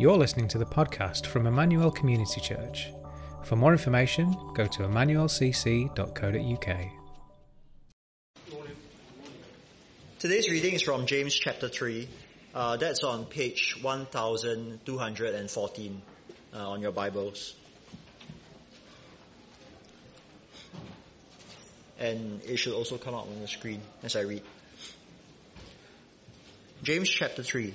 You're listening to the podcast from Emmanuel Community Church. For more information, go to emmanuelcc.co.uk. Today's reading is from James chapter 3. Uh, that's on page 1214 uh, on your Bibles. And it should also come up on the screen as I read. James chapter 3.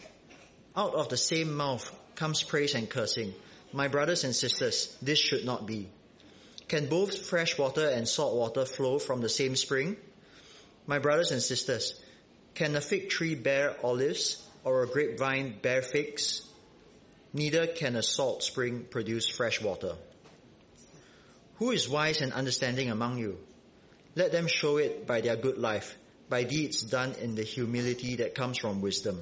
Out of the same mouth comes praise and cursing. My brothers and sisters, this should not be. Can both fresh water and salt water flow from the same spring? My brothers and sisters, can a fig tree bear olives or a grapevine bear figs? Neither can a salt spring produce fresh water. Who is wise and understanding among you? Let them show it by their good life, by deeds done in the humility that comes from wisdom.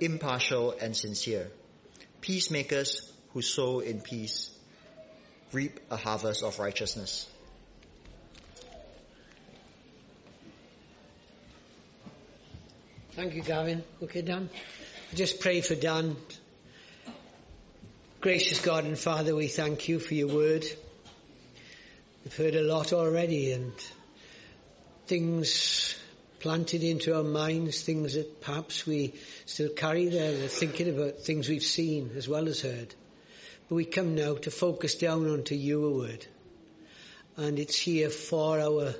impartial and sincere. Peacemakers who sow in peace reap a harvest of righteousness. Thank you, Gavin. Okay, Dan. Just pray for Dan. Gracious God and Father, we thank you for your word. We've heard a lot already and things planted into our minds, things that perhaps we still carry there, thinking about things we've seen as well as heard. But we come now to focus down onto your word. And it's here for our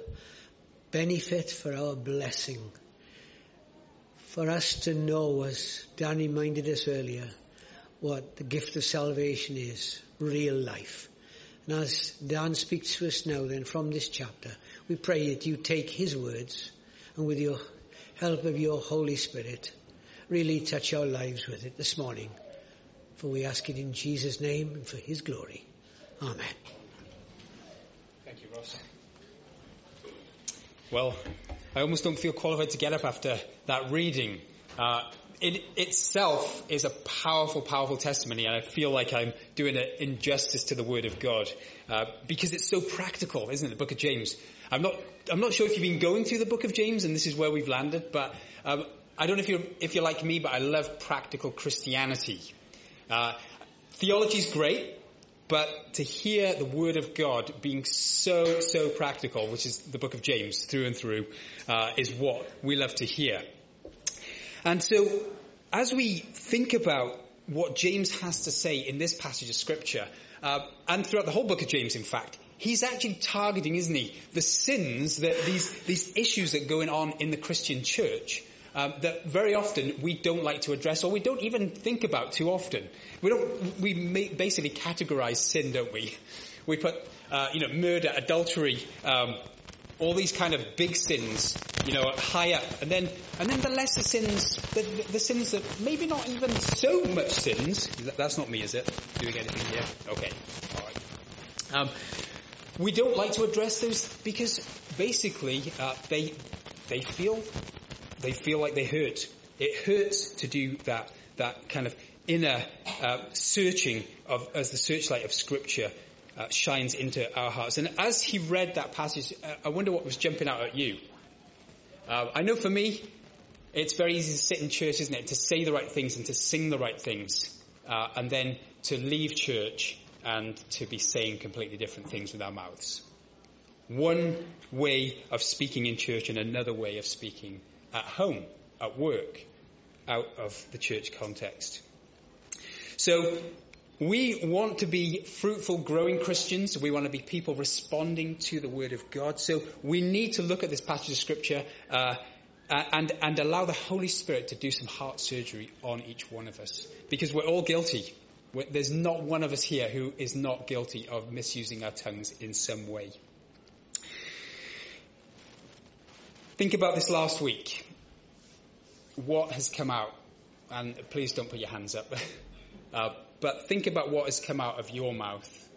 benefit, for our blessing. For us to know, as Dan reminded us earlier, what the gift of salvation is, real life. And as Dan speaks to us now then from this chapter, we pray that you take his words and with your help of your Holy Spirit, really touch our lives with it this morning. For we ask it in Jesus' name and for his glory. Amen. Thank you, Ross. Well, I almost don't feel qualified to get up after that reading. Uh, it itself is a powerful, powerful testimony, and I feel like I'm doing an injustice to the Word of God uh, because it's so practical, isn't it? The Book of James. I'm not, I'm not sure if you've been going through the book of James and this is where we've landed, but um, I don't know if you're, if you're like me, but I love practical Christianity. Uh, theology is great, but to hear the Word of God being so, so practical, which is the book of James through and through, uh, is what we love to hear. And so, as we think about what James has to say in this passage of scripture, uh, and throughout the whole book of James, in fact, he's actually targeting, isn't he, the sins that these, these issues that are going on in the Christian church. um, that very often we don't like to address or we don't even think about too often. We don't, we basically categorize sin, don't we? We put, uh, you know, murder, adultery, um, all these kind of big sins, you know, high up, and then and then the lesser sins, the, the, the sins that maybe not even so much sins. That's not me, is it? Doing anything here? Okay, all right. Um, we don't like to address those because basically uh, they they feel they feel like they hurt. It hurts to do that that kind of inner uh, searching of as the searchlight of Scripture uh, shines into our hearts. And as he read that passage, uh, I wonder what was jumping out at you. Uh, I know for me, it's very easy to sit in church, isn't it? To say the right things and to sing the right things, uh, and then to leave church and to be saying completely different things with our mouths. One way of speaking in church and another way of speaking at home, at work, out of the church context. So we want to be fruitful, growing Christians. We want to be people responding to the Word of God. So we need to look at this passage of Scripture uh, and, and allow the Holy Spirit to do some heart surgery on each one of us. Because we're all guilty. There's not one of us here who is not guilty of misusing our tongues in some way. Think about this last week. What has come out? And please don't put your hands up. uh, but think about what has come out of your mouth.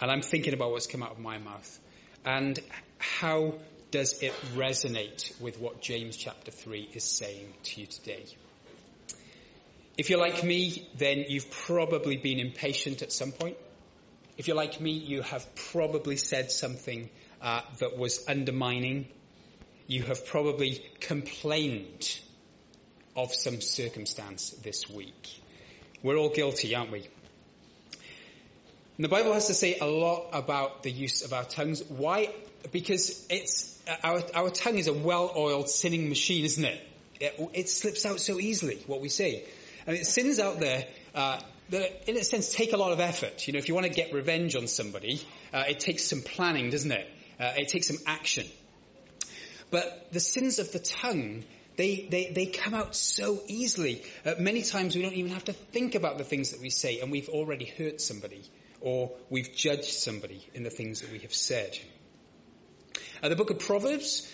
And I'm thinking about what's come out of my mouth. And how does it resonate with what James chapter 3 is saying to you today? If you're like me, then you've probably been impatient at some point. If you're like me, you have probably said something uh, that was undermining. You have probably complained of some circumstance this week. We're all guilty, aren't we? And the Bible has to say a lot about the use of our tongues. Why? Because it's, our, our tongue is a well-oiled sinning machine, isn't it? it? it? slips out so easily, what we say. And it sins out there, uh, that in a sense take a lot of effort. You know, if you want to get revenge on somebody, uh, it takes some planning, doesn't it? Uh, it takes some action. But the sins of the tongue they, they, they come out so easily. Uh, many times we don't even have to think about the things that we say and we've already hurt somebody or we've judged somebody in the things that we have said. Uh, the book of Proverbs,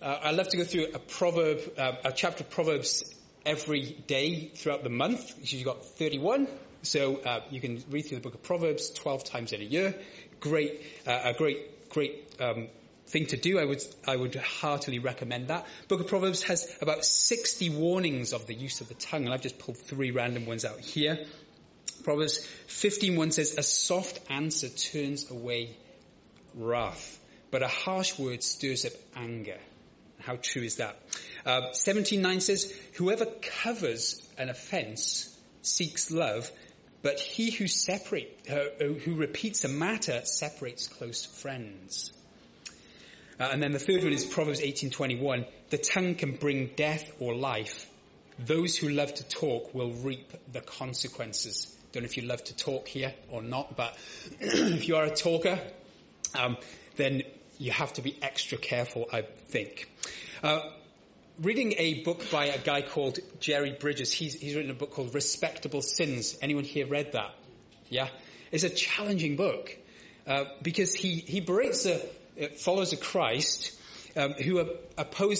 uh, I love to go through a proverb, uh, a chapter of Proverbs every day throughout the month. You've got 31, so uh, you can read through the book of Proverbs 12 times in a year. Great, uh, a great, great um, thing to do. I would, I would heartily recommend that. Book of Proverbs has about 60 warnings of the use of the tongue, and I've just pulled three random ones out here. Proverbs 15.1 says, A soft answer turns away wrath, but a harsh word stirs up anger. How true is that? Uh, 17.9 says, Whoever covers an offense seeks love, but he who separate, uh, who repeats a matter separates close friends. Uh, and then the third one is Proverbs 18:21. The tongue can bring death or life. Those who love to talk will reap the consequences. Don't know if you love to talk here or not, but if you are a talker, um, then you have to be extra careful, I think. Uh, reading a book by a guy called Jerry Bridges. He's, he's written a book called Respectable Sins. Anyone here read that? Yeah? It's a challenging book. Uh, because he, he breaks a, followers of Christ um, who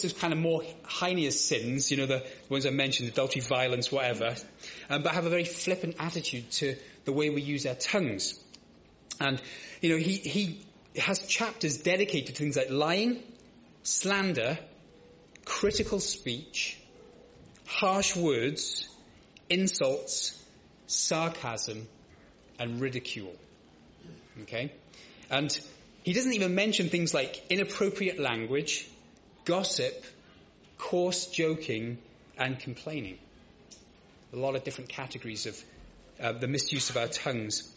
to kind of more heinous sins, you know, the ones I mentioned, adultery, violence, whatever, um, but have a very flippant attitude to the way we use our tongues. And, you know, he, he has chapters dedicated to things like lying, slander, critical speech, harsh words, insults, sarcasm, and ridicule. Okay? And he doesn't even mention things like inappropriate language, gossip, coarse joking, and complaining. A lot of different categories of uh, the misuse of our tongues.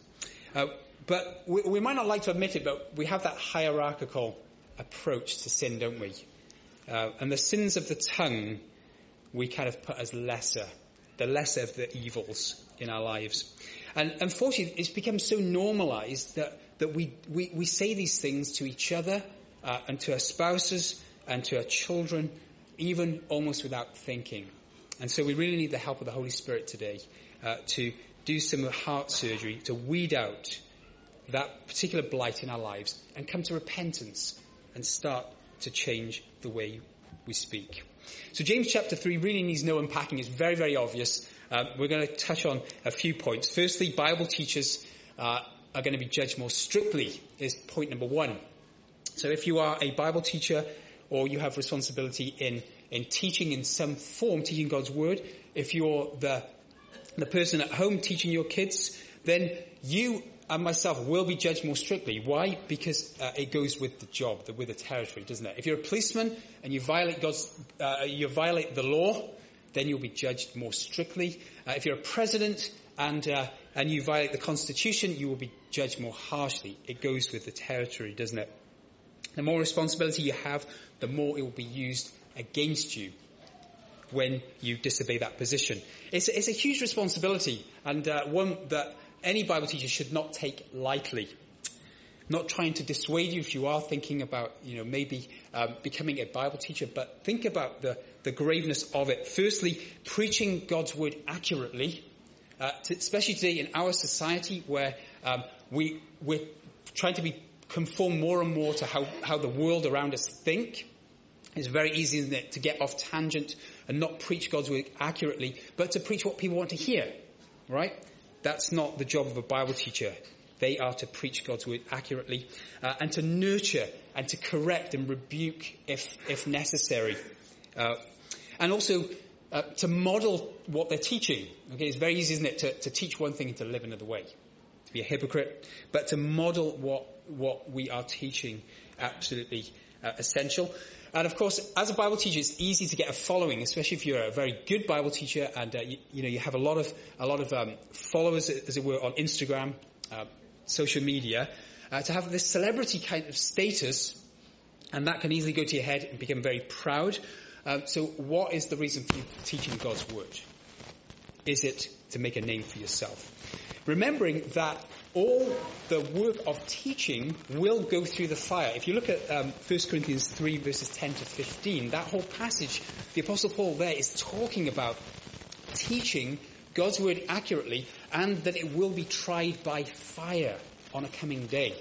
Uh, but we, we, might not like to admit it, but we have that hierarchical approach to sin, don't we? Uh, and the sins of the tongue we kind of put as lesser, the lesser of the evils in our lives. And unfortunately, it's become so normalized that that we, we, we say these things to each other uh, and to our spouses and to our children even almost without thinking. And so we really need the help of the Holy Spirit today uh, to do some heart surgery to weed out that particular blight in our lives and come to repentance and start to change the way we speak. So James chapter 3 really needs no unpacking. It's very, very obvious. Uh, we're going to touch on a few points. Firstly, Bible teachers uh, are going to be judged more strictly is point number one. So if you are a Bible teacher or you have responsibility in, in teaching in some form, teaching God's word, if you're the, the person at home teaching your kids, then you and myself will be judged more strictly. Why? Because uh, it goes with the job, the, with the territory, doesn't it? If you're a policeman and you violate God's, uh, you violate the law, then you'll be judged more strictly. Uh, if you're a president and uh, and you violate the Constitution, you will be judged more harshly. It goes with the territory, doesn't it? The more responsibility you have, the more it will be used against you when you disobey that position. It's, it's a huge responsibility and uh, one that any Bible teacher should not take lightly. Not trying to dissuade you if you are thinking about, you know, maybe um, becoming a Bible teacher, but think about the, the graveness of it. Firstly, preaching God's word accurately, uh, to, especially today in our society where um, we, we're trying to be conform more and more to how, how the world around us think. It's very easy, isn't it, to get off tangent and not preach God's word accurately, but to preach what people want to hear, right? That's not the job of a Bible teacher. They are to preach God's word accurately uh, and to nurture and to correct and rebuke if, if necessary. Uh, and also uh, to model what they're teaching. Okay, it's very easy, isn't it, to, to teach one thing and to live another way. To be a hypocrite, but to model what, what we are teaching, absolutely uh, essential. And of course, as a Bible teacher, it's easy to get a following, especially if you're a very good Bible teacher and uh, you, you, know you have a lot of a lot of um, followers, as it were, on Instagram, uh, social media, uh, to have this celebrity kind of status, and that can easily go to your head and become very proud. Um, so, what is the reason for teaching God's word? Is it to make a name for yourself? Remembering that all the work of teaching will go through the fire. If you look at um, 1 Corinthians 3 verses 10 to 15, that whole passage, the Apostle Paul there is talking about teaching God's word accurately and that it will be tried by fire on a coming day.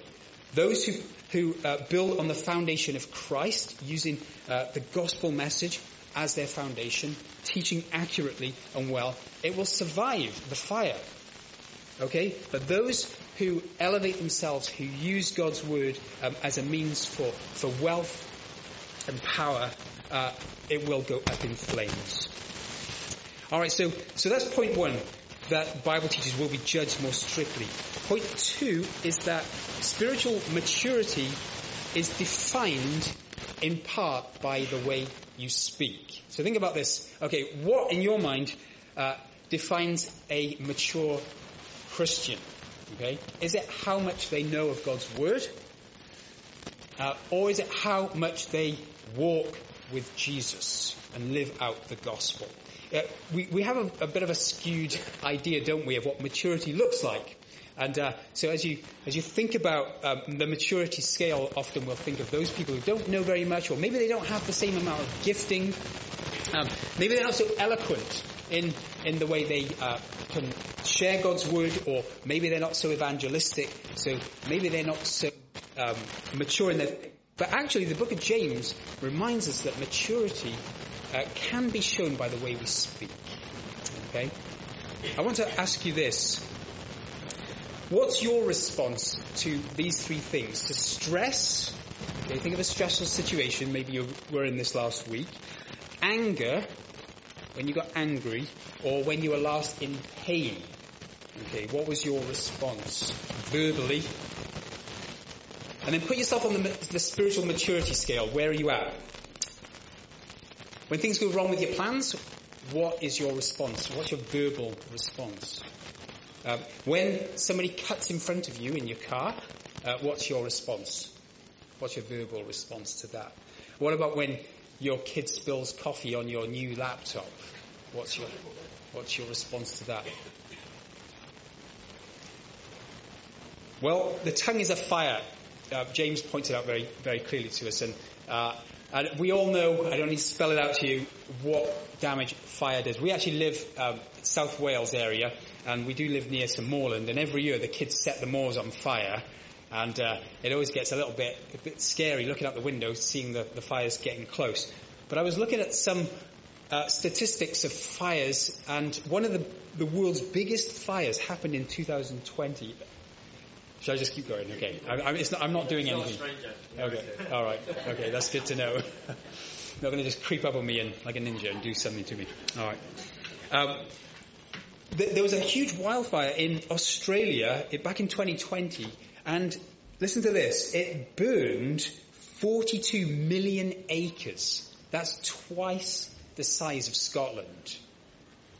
Those who, who uh, build on the foundation of Christ, using uh, the gospel message as their foundation, teaching accurately and well, it will survive the fire. Okay? But those who elevate themselves, who use God's word um, as a means for, for wealth and power, uh, it will go up in flames. Alright, so, so that's point one, that Bible teachers will be judged more strictly. Point two is that spiritual maturity is defined in part by the way you speak. So think about this. Okay, what in your mind uh, defines a mature Christian? Okay? Is it how much they know of God's Word? Uh, or is it how much they walk with Jesus and live out the gospel? Uh, we, we have a, a, bit of a skewed idea, don't we, of what maturity looks like. And uh, so as you as you think about um, the maturity scale, often we'll think of those people who don't know very much, or maybe they don't have the same amount of gifting. Um, maybe they're not so eloquent in in the way they uh, can share God's word, or maybe they're not so evangelistic, so maybe they're not so um, mature in their. But actually, the book of James reminds us that maturity uh, can be shown by the way we speak. Okay, I want to ask you this: What's your response to these three things? To stress. Okay, think of a stressful situation. Maybe you were in this last week. Anger when you got angry, or when you were last in pain? Okay, what was your response? Verbally. And then put yourself on the, the spiritual maturity scale. Where are you at? When things go wrong with your plans, what is your response? What's your verbal response? Uh, when somebody cuts in front of you in your car, uh, what's your response? What's your verbal response to that? What about when your kid spills coffee on your new laptop. What's your, what's your response to that? Well, the tongue is a fire. Uh, James pointed out very, very clearly to us, and uh, And we all know, I don't need to spell it out to you, what damage fire does. We actually live um, South Wales area, and we do live near some moorland, and every year the kids set the moors on fire, and uh, it always gets a little bit, a bit scary looking out the window, seeing the, the fires getting close. But I was looking at some uh, statistics of fires, and one of the, the world's biggest fires happened in 2020. Should I just keep going? Okay. I, I, not, I'm not doing anything. Okay. All right. Okay. That's good to know. not going to just creep up on me and like a ninja and do something to me. All right. Um, th- there was a huge wildfire in Australia back in 2020, and listen to this: it burned 42 million acres. That's twice the size of Scotland.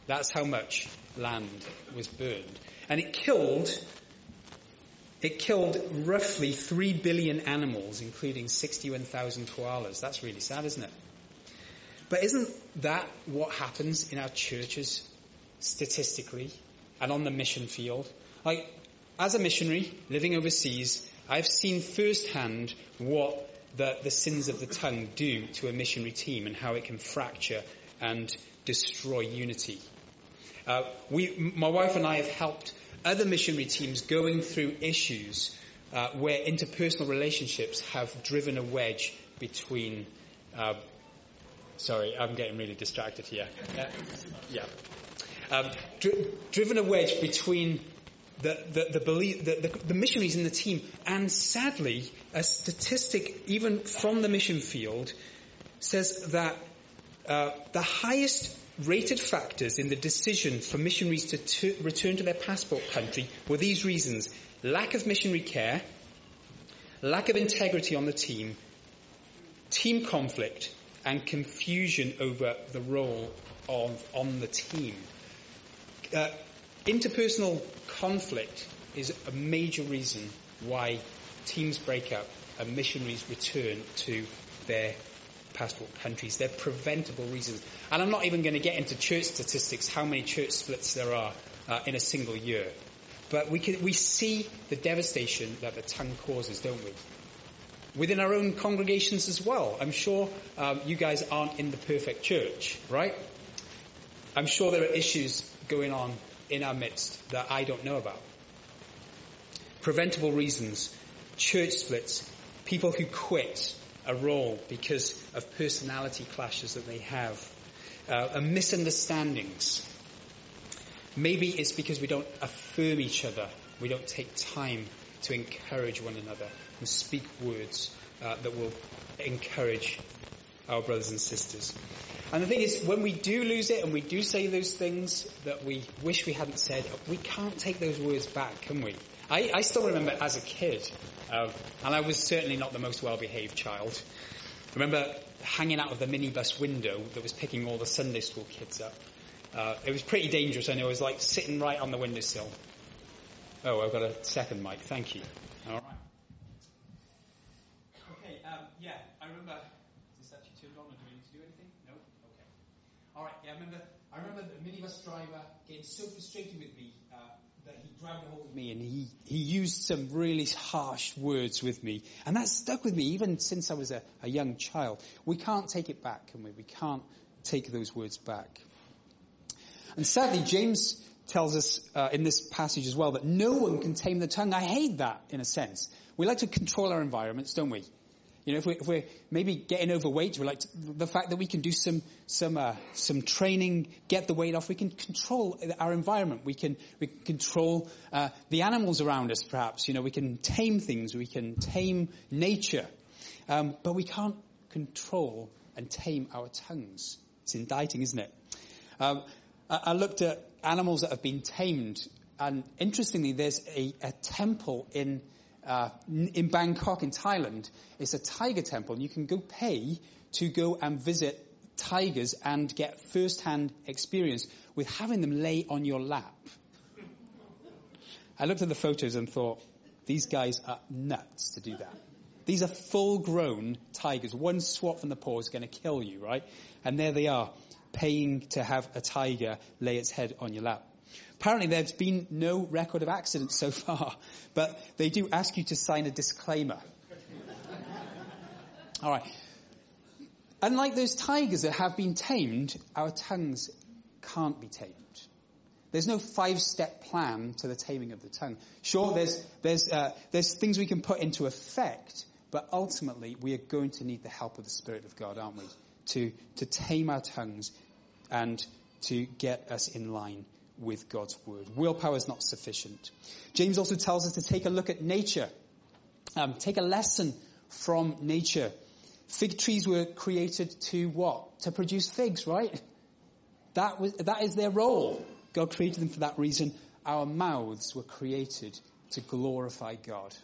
That's how much land was burned, and it killed it killed roughly 3 billion animals, including 61,000 koalas. That's really sad, isn't it? But isn't that what happens in our churches statistically and on the mission field? Like, as a missionary living overseas, I've seen firsthand what the, the sins of the tongue do to a missionary team and how it can fracture and destroy unity. Uh, we, my wife and I have helped other missionary teams going through issues uh, where interpersonal relationships have driven a wedge between. Uh, sorry, I'm getting really distracted here. Uh, yeah. Um, dri- driven a wedge between the, the, the, belief, the, the, the, missionaries in the team, and sadly, a statistic even from the mission field says that uh, the highest rated factors in the decision for missionaries to t- return to their passport country were these reasons lack of missionary care, lack of integrity on the team, team conflict, and confusion over the role of on the team. Uh, interpersonal conflict is a major reason why teams break up and missionaries return to their passport countries. They're preventable reasons. And I'm not even going to get into church statistics, how many church splits there are uh, in a single year. But we, can, we see the devastation that the tongue causes, don't we? Within our own congregations as well. I'm sure um, you guys aren't in the perfect church, right? I'm sure there are issues going on in our midst that I don't know about. Preventable reasons, church splits, people who quit, a role because of personality clashes that they have, uh, and misunderstandings. Maybe it's because we don't affirm each other. We don't take time to encourage one another and speak words uh, that will encourage our brothers and sisters. And the thing is, when we do lose it and we do say those things that we wish we hadn't said, we can't take those words back, can we? I, I still remember as a kid, and I was certainly not the most well-behaved child. I remember hanging out of the minibus window that was picking all the Sunday school kids up. Uh, it was pretty dangerous, and I was like sitting right on the windowsill. Oh, I've got a second mic. Thank you. All right. Okay. Um, yeah, I remember. Is this actually turned on, or do we need to do anything? No. Okay. All right. Yeah, I remember. I remember the minibus driver getting so frustrated with me that he grabbed hold of me and he, he used some really harsh words with me. And that stuck with me even since I was a, a young child. We can't take it back, can we? We can't take those words back. And sadly, James tells us uh, in this passage as well that no one can tame the tongue. I hate that in a sense. We like to control our environments, don't we? You know, if, we, if we're maybe getting overweight, we like the fact that we can do some some uh, some training, get the weight off. We can control our environment. We can we can control uh, the animals around us. Perhaps you know we can tame things. We can tame nature, um, but we can't control and tame our tongues. It's indicting, isn't it? Um, I, I looked at animals that have been tamed, and interestingly, there's a, a temple in uh, in Bangkok in Thailand. It's a tiger temple and you can go pay to go and visit tigers and get first-hand experience with having them lay on your lap. I looked at the photos and thought, these guys are nuts to do that. These are full-grown tigers. One swat from the paw is going to kill you, right? And there they are, paying to have a tiger lay its head on your lap. Apparently there's been no record of accidents so far, but they do ask you to sign a disclaimer. All right. Unlike those tigers that have been tamed, our tongues can't be tamed. There's no five-step plan to the taming of the tongue. Sure, there's, there's, uh, there's things we can put into effect, but ultimately we are going to need the help of the Spirit of God, aren't we? To, to tame our tongues and to get us in line with God's word. Willpower is not sufficient. James also tells us to take a look at nature. Um, take a lesson from nature. Fig trees were created to what? To produce figs, right? That was, that is their role. God created them for that reason. Our mouths were created to glorify God.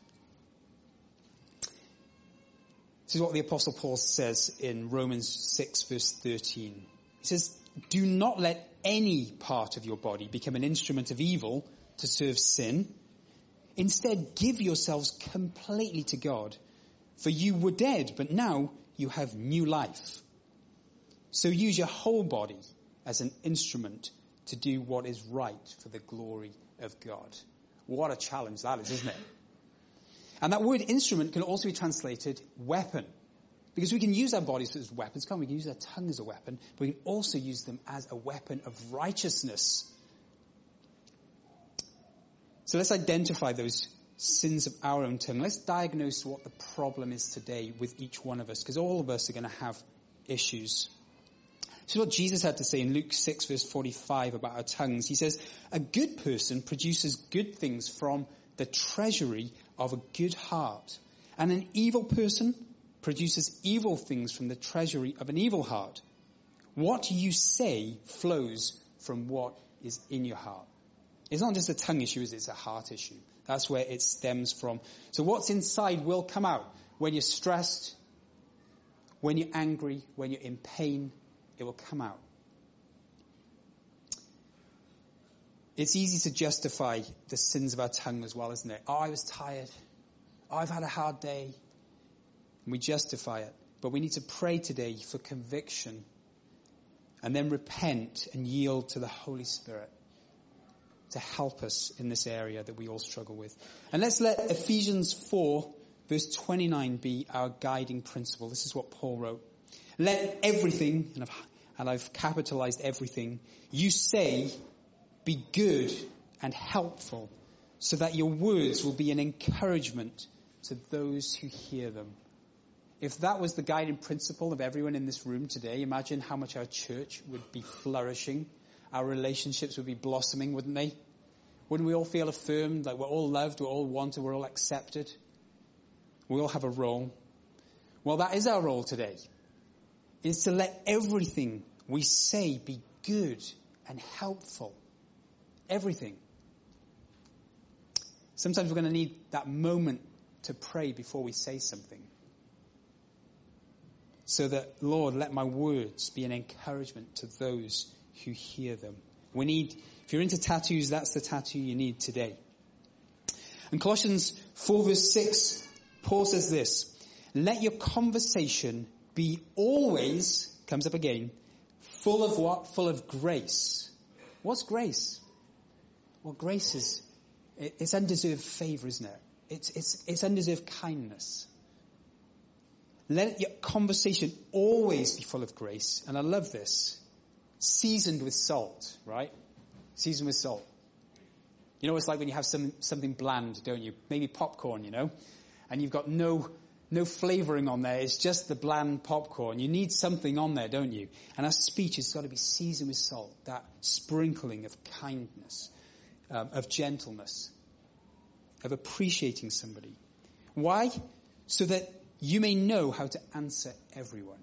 This is what the apostle Paul says in Romans 6 verse 13. He says, do not let any part of your body become an instrument of evil to serve sin. Instead, give yourselves completely to God. For you were dead, but now you have new life. So use your whole body as an instrument to do what is right for the glory of God. What a challenge that is, isn't it? And that word instrument can also be translated weapon. Because we can use our bodies as weapons, can't we? We can use our tongue as a weapon, but we can also use them as a weapon of righteousness. So let's identify those sins of our own tongue. Let's diagnose what the problem is today with each one of us, because all of us are going to have issues. Is what Jesus had to say in Luke 6 verse 45 about our tongues. He says, a good person produces good things from the treasury of a good heart. And an evil person produces evil things from the treasury of an evil heart. What you say flows from what is in your heart. It's not just a tongue issue, it's a heart issue. That's where it stems from. So what's inside will come out. When you're stressed, when you're angry, when you're in pain, it will come out. It's easy to justify the sins of our tongue as well, isn't it? Oh, I was tired. Oh, I've had a hard day. And we justify it. But we need to pray today for conviction and then repent and yield to the Holy Spirit to help us in this area that we all struggle with. And let's let Ephesians 4 verse 29 be our guiding principle. This is what Paul wrote. Let everything, and I've, and I've capitalized everything, you say be good and helpful so that your words will be an encouragement to those who hear them. If that was the guiding principle of everyone in this room today, imagine how much our church would be flourishing. Our relationships would be blossoming, wouldn't they? Wouldn't we all feel affirmed, like we're all loved, we're all wanted, we're all accepted? We all have a role. Well, that is our role today. Is to let everything we say be good and helpful. Everything. Sometimes we're going to need that moment to pray before we say something. So that, Lord, let my words be an encouragement to those who hear them. We need, if you're into tattoos, that's the tattoo you need today. In Colossians 4 verse 6, Paul says this, let your conversation be always, comes up again, full of what? Full of grace. What's grace? Well, grace is, it's undeserved favor, isn't it? It's, it's, it's undeserved kindness. Let your conversation always be full of grace. And I love this. Seasoned with salt, right? Seasoned with salt. You know it's like when you have some, something bland, don't you? Maybe popcorn, you know? And you've got no, no flavoring on there. It's just the bland popcorn. You need something on there, don't you? And our speech has got to be seasoned with salt. That sprinkling of kindness um, of gentleness, of appreciating somebody. Why? So that you may know how to answer everyone.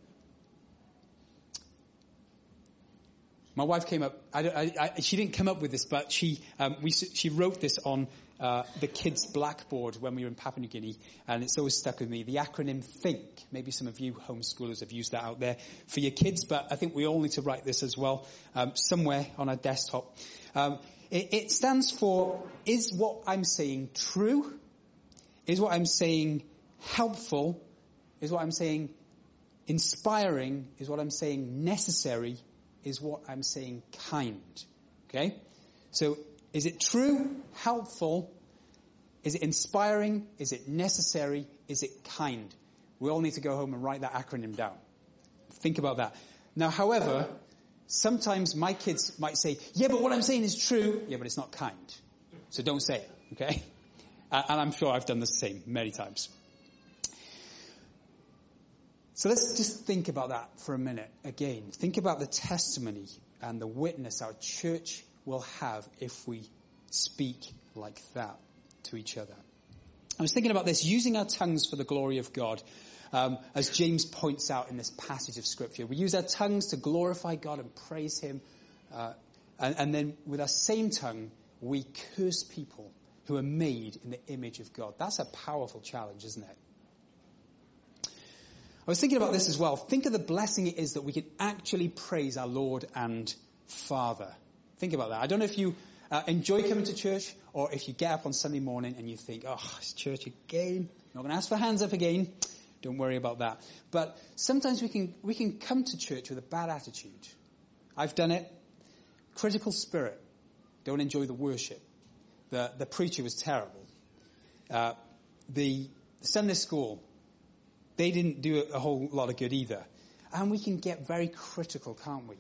My wife came up. I, I, I, she didn't come up with this, but she um, we, she wrote this on uh, the kids' blackboard when we were in Papua New Guinea, and it's always stuck with me. The acronym THINK. Maybe some of you homeschoolers have used that out there for your kids, but I think we all need to write this as well um, somewhere on our desktop. Um, it, it stands for, is what I'm saying true? Is what I'm saying helpful? Is what I'm saying inspiring? Is what I'm saying necessary? Is what I'm saying kind? Okay? So, is it true, helpful? Is it inspiring? Is it necessary? Is it kind? We all need to go home and write that acronym down. think about that. Now, however, sometimes my kids might say, yeah, but what I'm saying is true. Yeah, but it's not kind. So don't say it, okay? And I'm sure I've done the same many times. So let's just think about that for a minute again. Think about the testimony and the witness our church will have if we speak like that to each other. I was thinking about this, using our tongues for the glory of God. Um, as James points out in this passage of scripture, we use our tongues to glorify God and praise Him, uh, and, and then with our same tongue, we curse people who are made in the image of God. That's a powerful challenge, isn't it? I was thinking about this as well. Think of the blessing it is that we can actually praise our Lord and Father. Think about that. I don't know if you uh, enjoy coming to church or if you get up on Sunday morning and you think, oh, it's church again. I'm not going to ask for hands up again. Don't worry about that. But sometimes we can, we can come to church with a bad attitude. I've done it. Critical spirit. Don't enjoy the worship. The, the preacher was terrible. Uh, the Sunday school they didn't do a whole lot of good either. And we can get very critical, can't we?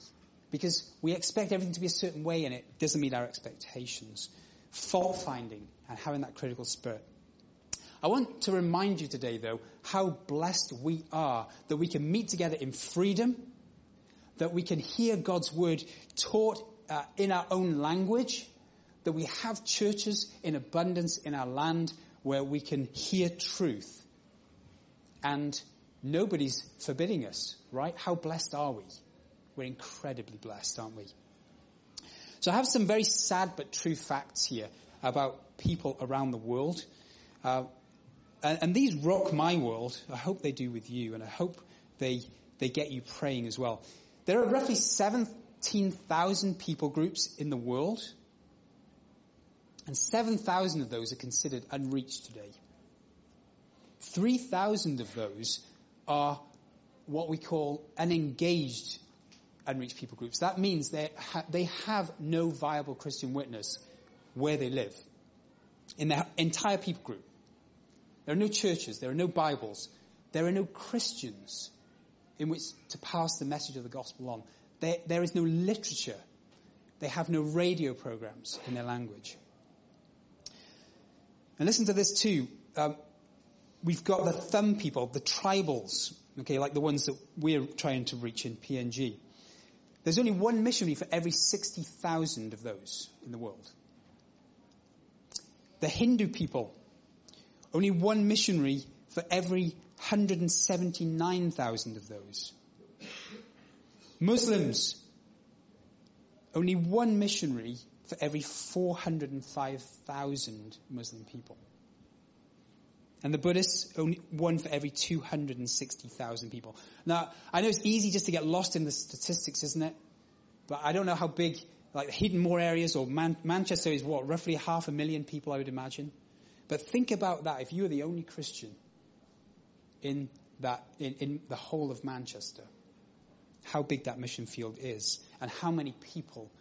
Because we expect everything to be a certain way and it doesn't meet our expectations. Fault finding and having that critical spirit. I want to remind you today, though, how blessed we are that we can meet together in freedom, that we can hear God's word taught uh, in our own language, that we have churches in abundance in our land where we can hear truth and nobody's forbidding us, right? How blessed are we? We're incredibly blessed, aren't we? So I have some very sad but true facts here about people around the world. Uh, and, and, these rock my world. I hope they do with you, and I hope they, they get you praying as well. There are roughly 17,000 people groups in the world, and 7,000 of those are considered unreached today. 3,000 of those are what we call unengaged unreached people groups. That means they, ha- they have no viable Christian witness where they live in their entire people group. There are no churches, there are no Bibles, there are no Christians in which to pass the message of the gospel on. There, there is no literature. They have no radio programs in their language. And listen to this too. Um, we've got the thumb people, the tribals, okay, like the ones that we're trying to reach in PNG. There's only one missionary for every 60,000 of those in the world. The Hindu people, only one missionary for every 179,000 of those. Muslims, only one missionary for every 405,000 Muslim people. And the Buddhists, only one for every 260,000 people. Now, I know it's easy just to get lost in the statistics, isn't it? But I don't know how big, like hidden more areas or Man- Manchester is what, roughly half a million people, I would imagine. But think about that. If you were the only Christian in that, in, in the whole of Manchester, how big that mission field is and how many people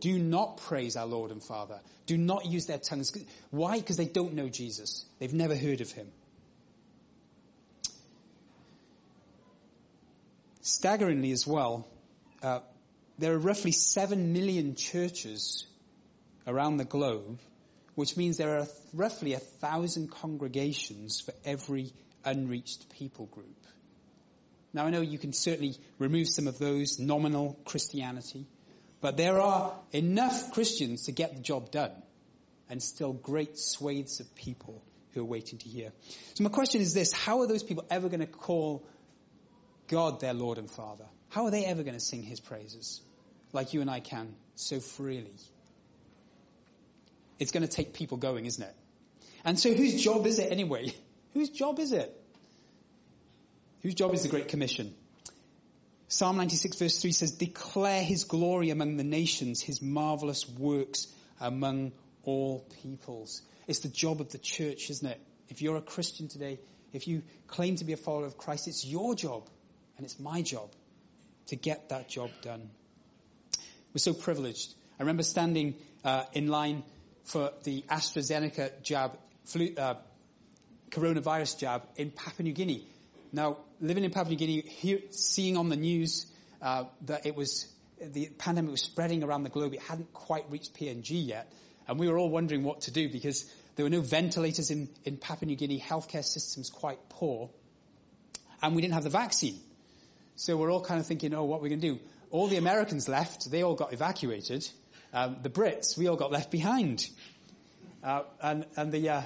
do not praise our Lord and Father. Do not use their tongues. Why? Because they don't know Jesus. They've never heard of him. Staggeringly as well, uh, there are roughly 7 million churches around the globe, which means there are roughly a thousand congregations for every unreached people group. Now I know you can certainly remove some of those nominal Christianity, but there are enough Christians to get the job done and still great swathes of people who are waiting to hear. So my question is this, how are those people ever going to call God their Lord and Father? How are they ever going to sing His praises like you and I can so freely? It's going to take people going, isn't it? And so whose job is it anyway? Whose job is it? Whose job is the Great Commission? Psalm 96 verse 3 says, declare his glory among the nations, his marvelous works among all peoples. It's the job of the church, isn't it? If you're a Christian today, if you claim to be a follower of Christ, it's your job and it's my job to get that job done. We're so privileged. I remember standing uh, in line for the AstraZeneca jab, flu, uh, coronavirus jab in Papua New Guinea Now, living in Papua New Guinea, hear, seeing on the news uh, that it was the pandemic was spreading around the globe, it hadn't quite reached PNG yet, and we were all wondering what to do because there were no ventilators in, in Papua New Guinea, healthcare systems quite poor, and we didn't have the vaccine. So we're all kind of thinking, oh, what are we going to do? All the Americans left, they all got evacuated. Um, the Brits, we all got left behind. Uh, and and the, uh,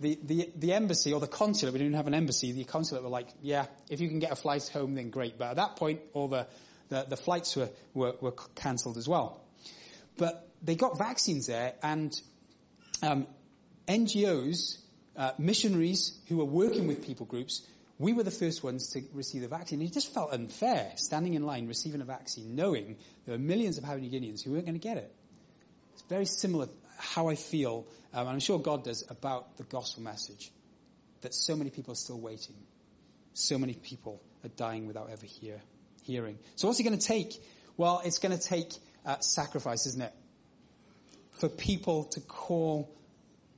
the, the, the embassy or the consulate, we didn't have an embassy, the consulate were like, yeah, if you can get a flight home, then great. But at that point, all the, the, the flights were, were, were cancelled as well. But they got vaccines there and um, NGOs, uh, missionaries who were working with people groups, we were the first ones to receive the vaccine. It just felt unfair standing in line receiving a vaccine, knowing there were millions of Papua New Guineans who weren't going to get it. It's very similar how I feel, um, and I'm sure God does, about the gospel message. That so many people are still waiting. So many people are dying without ever hear, hearing. So what's it going to take? Well, it's going to take uh, sacrifice, isn't it? For people to call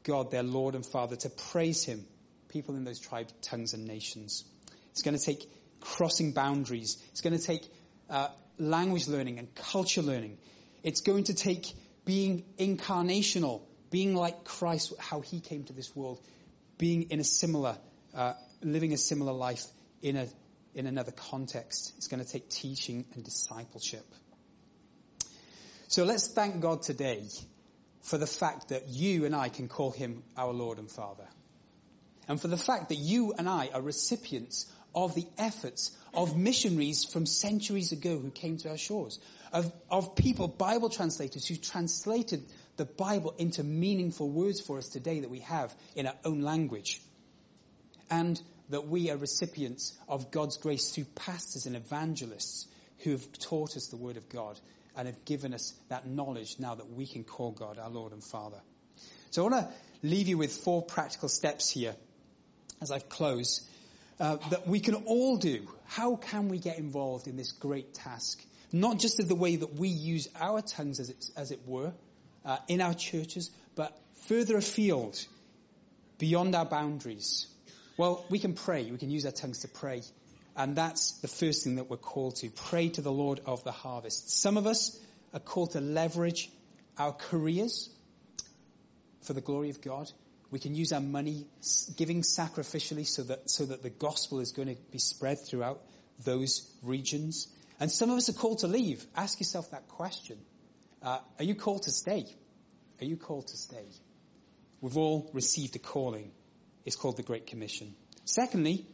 God their Lord and Father, to praise Him, people in those tribes, tongues, and nations. It's going to take crossing boundaries. It's going to take uh, language learning and culture learning. It's going to take being incarnational, being like Christ, how he came to this world, being in a similar, uh, living a similar life in a in another context. It's going to take teaching and discipleship. So let's thank God today for the fact that you and I can call him our Lord and Father. And for the fact that you and I are recipients of the efforts of missionaries from centuries ago who came to our shores, of, of people, Bible translators, who translated the Bible into meaningful words for us today that we have in our own language. And that we are recipients of God's grace through pastors and evangelists who have taught us the Word of God and have given us that knowledge now that we can call God our Lord and Father. So I want to leave you with four practical steps here as I close uh, that we can all do. How can we get involved in this great task? Not just in the way that we use our tongues, as it, as it were, uh, in our churches, but further afield, beyond our boundaries. Well, we can pray. We can use our tongues to pray. And that's the first thing that we're called to. Pray to the Lord of the harvest. Some of us are called to leverage our careers for the glory of God. We can use our money giving sacrificially so that, so that the gospel is going to be spread throughout those regions. And some of us are called to leave. Ask yourself that question. Uh, are you called to stay? Are you called to stay? We've all received a calling. It's called the Great Commission. Secondly,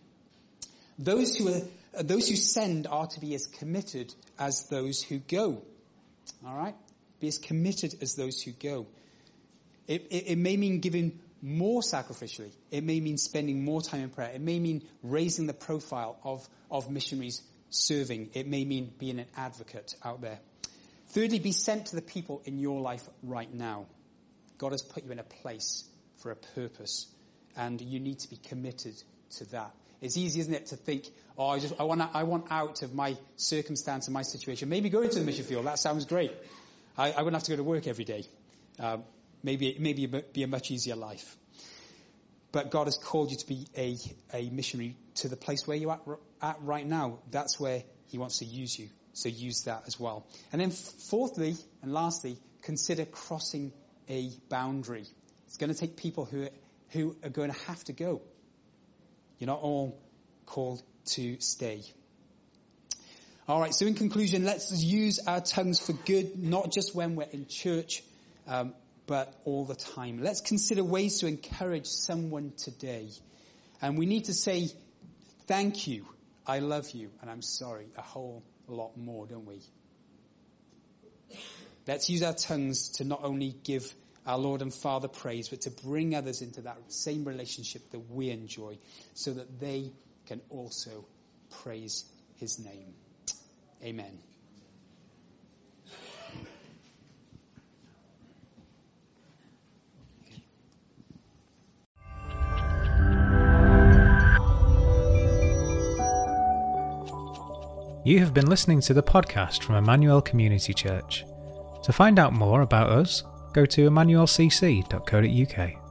those who are, uh, those who send are to be as committed as those who go. All right? Be as committed as those who go. It, it, it may mean giving more sacrificially. It may mean spending more time in prayer. It may mean raising the profile of, of missionaries serving. It may mean being an advocate out there. Thirdly, be sent to the people in your life right now. God has put you in a place for a purpose, and you need to be committed to that. It's easy, isn't it, to think, oh, I just, I want, I want out of my circumstance and my situation. Maybe go into the mission field. That sounds great. I, I wouldn't have to go to work every day. Um, maybe, it maybe be a much easier life. But God has called you to be a, a missionary to the place where you're at, at right now. That's where He wants to use you. So use that as well. And then fourthly and lastly, consider crossing a boundary. It's going to take people who, who are going to have to go. You're not all called to stay. All right, so in conclusion, let's use our tongues for good, not just when we're in church, um, but all the time. Let's consider ways to encourage someone today. And we need to say, thank you, I love you, and I'm sorry a whole lot more, don't we? Let's use our tongues to not only give our Lord and Father praise, but to bring others into that same relationship that we enjoy so that they can also praise His name. Amen. You have been listening to the podcast from Emmanuel Community Church. To find out more about us, go to emmanuelcc.co.uk.